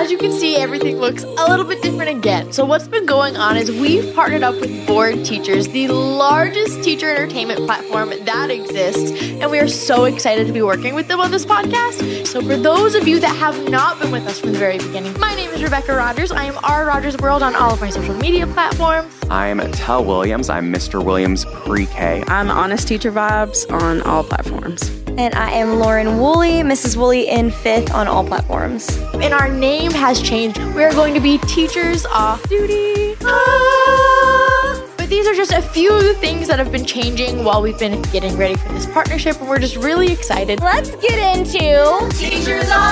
as you can see, everything looks a little bit different again. So, what's been going on is we've partnered up with Bored Teachers, the largest teacher entertainment platform that exists, and we are so excited to be working with them on this podcast. So, for those of you that have not been with us from the very beginning, my name is Rebecca Rogers. I am R. Rogers World on all of my social media platforms. I'm Tell Williams. I'm Mr. Williams Pre K. I'm Honest Teacher Vibes on all platforms. And I am Lauren Woolley, Mrs. Woolley in fifth on all platforms. And our name has changed. We're going to be Teachers Off Duty. Ah. But these are just a few of the things that have been changing while we've been getting ready for this partnership, and we're just really excited. Let's get into Teachers Off.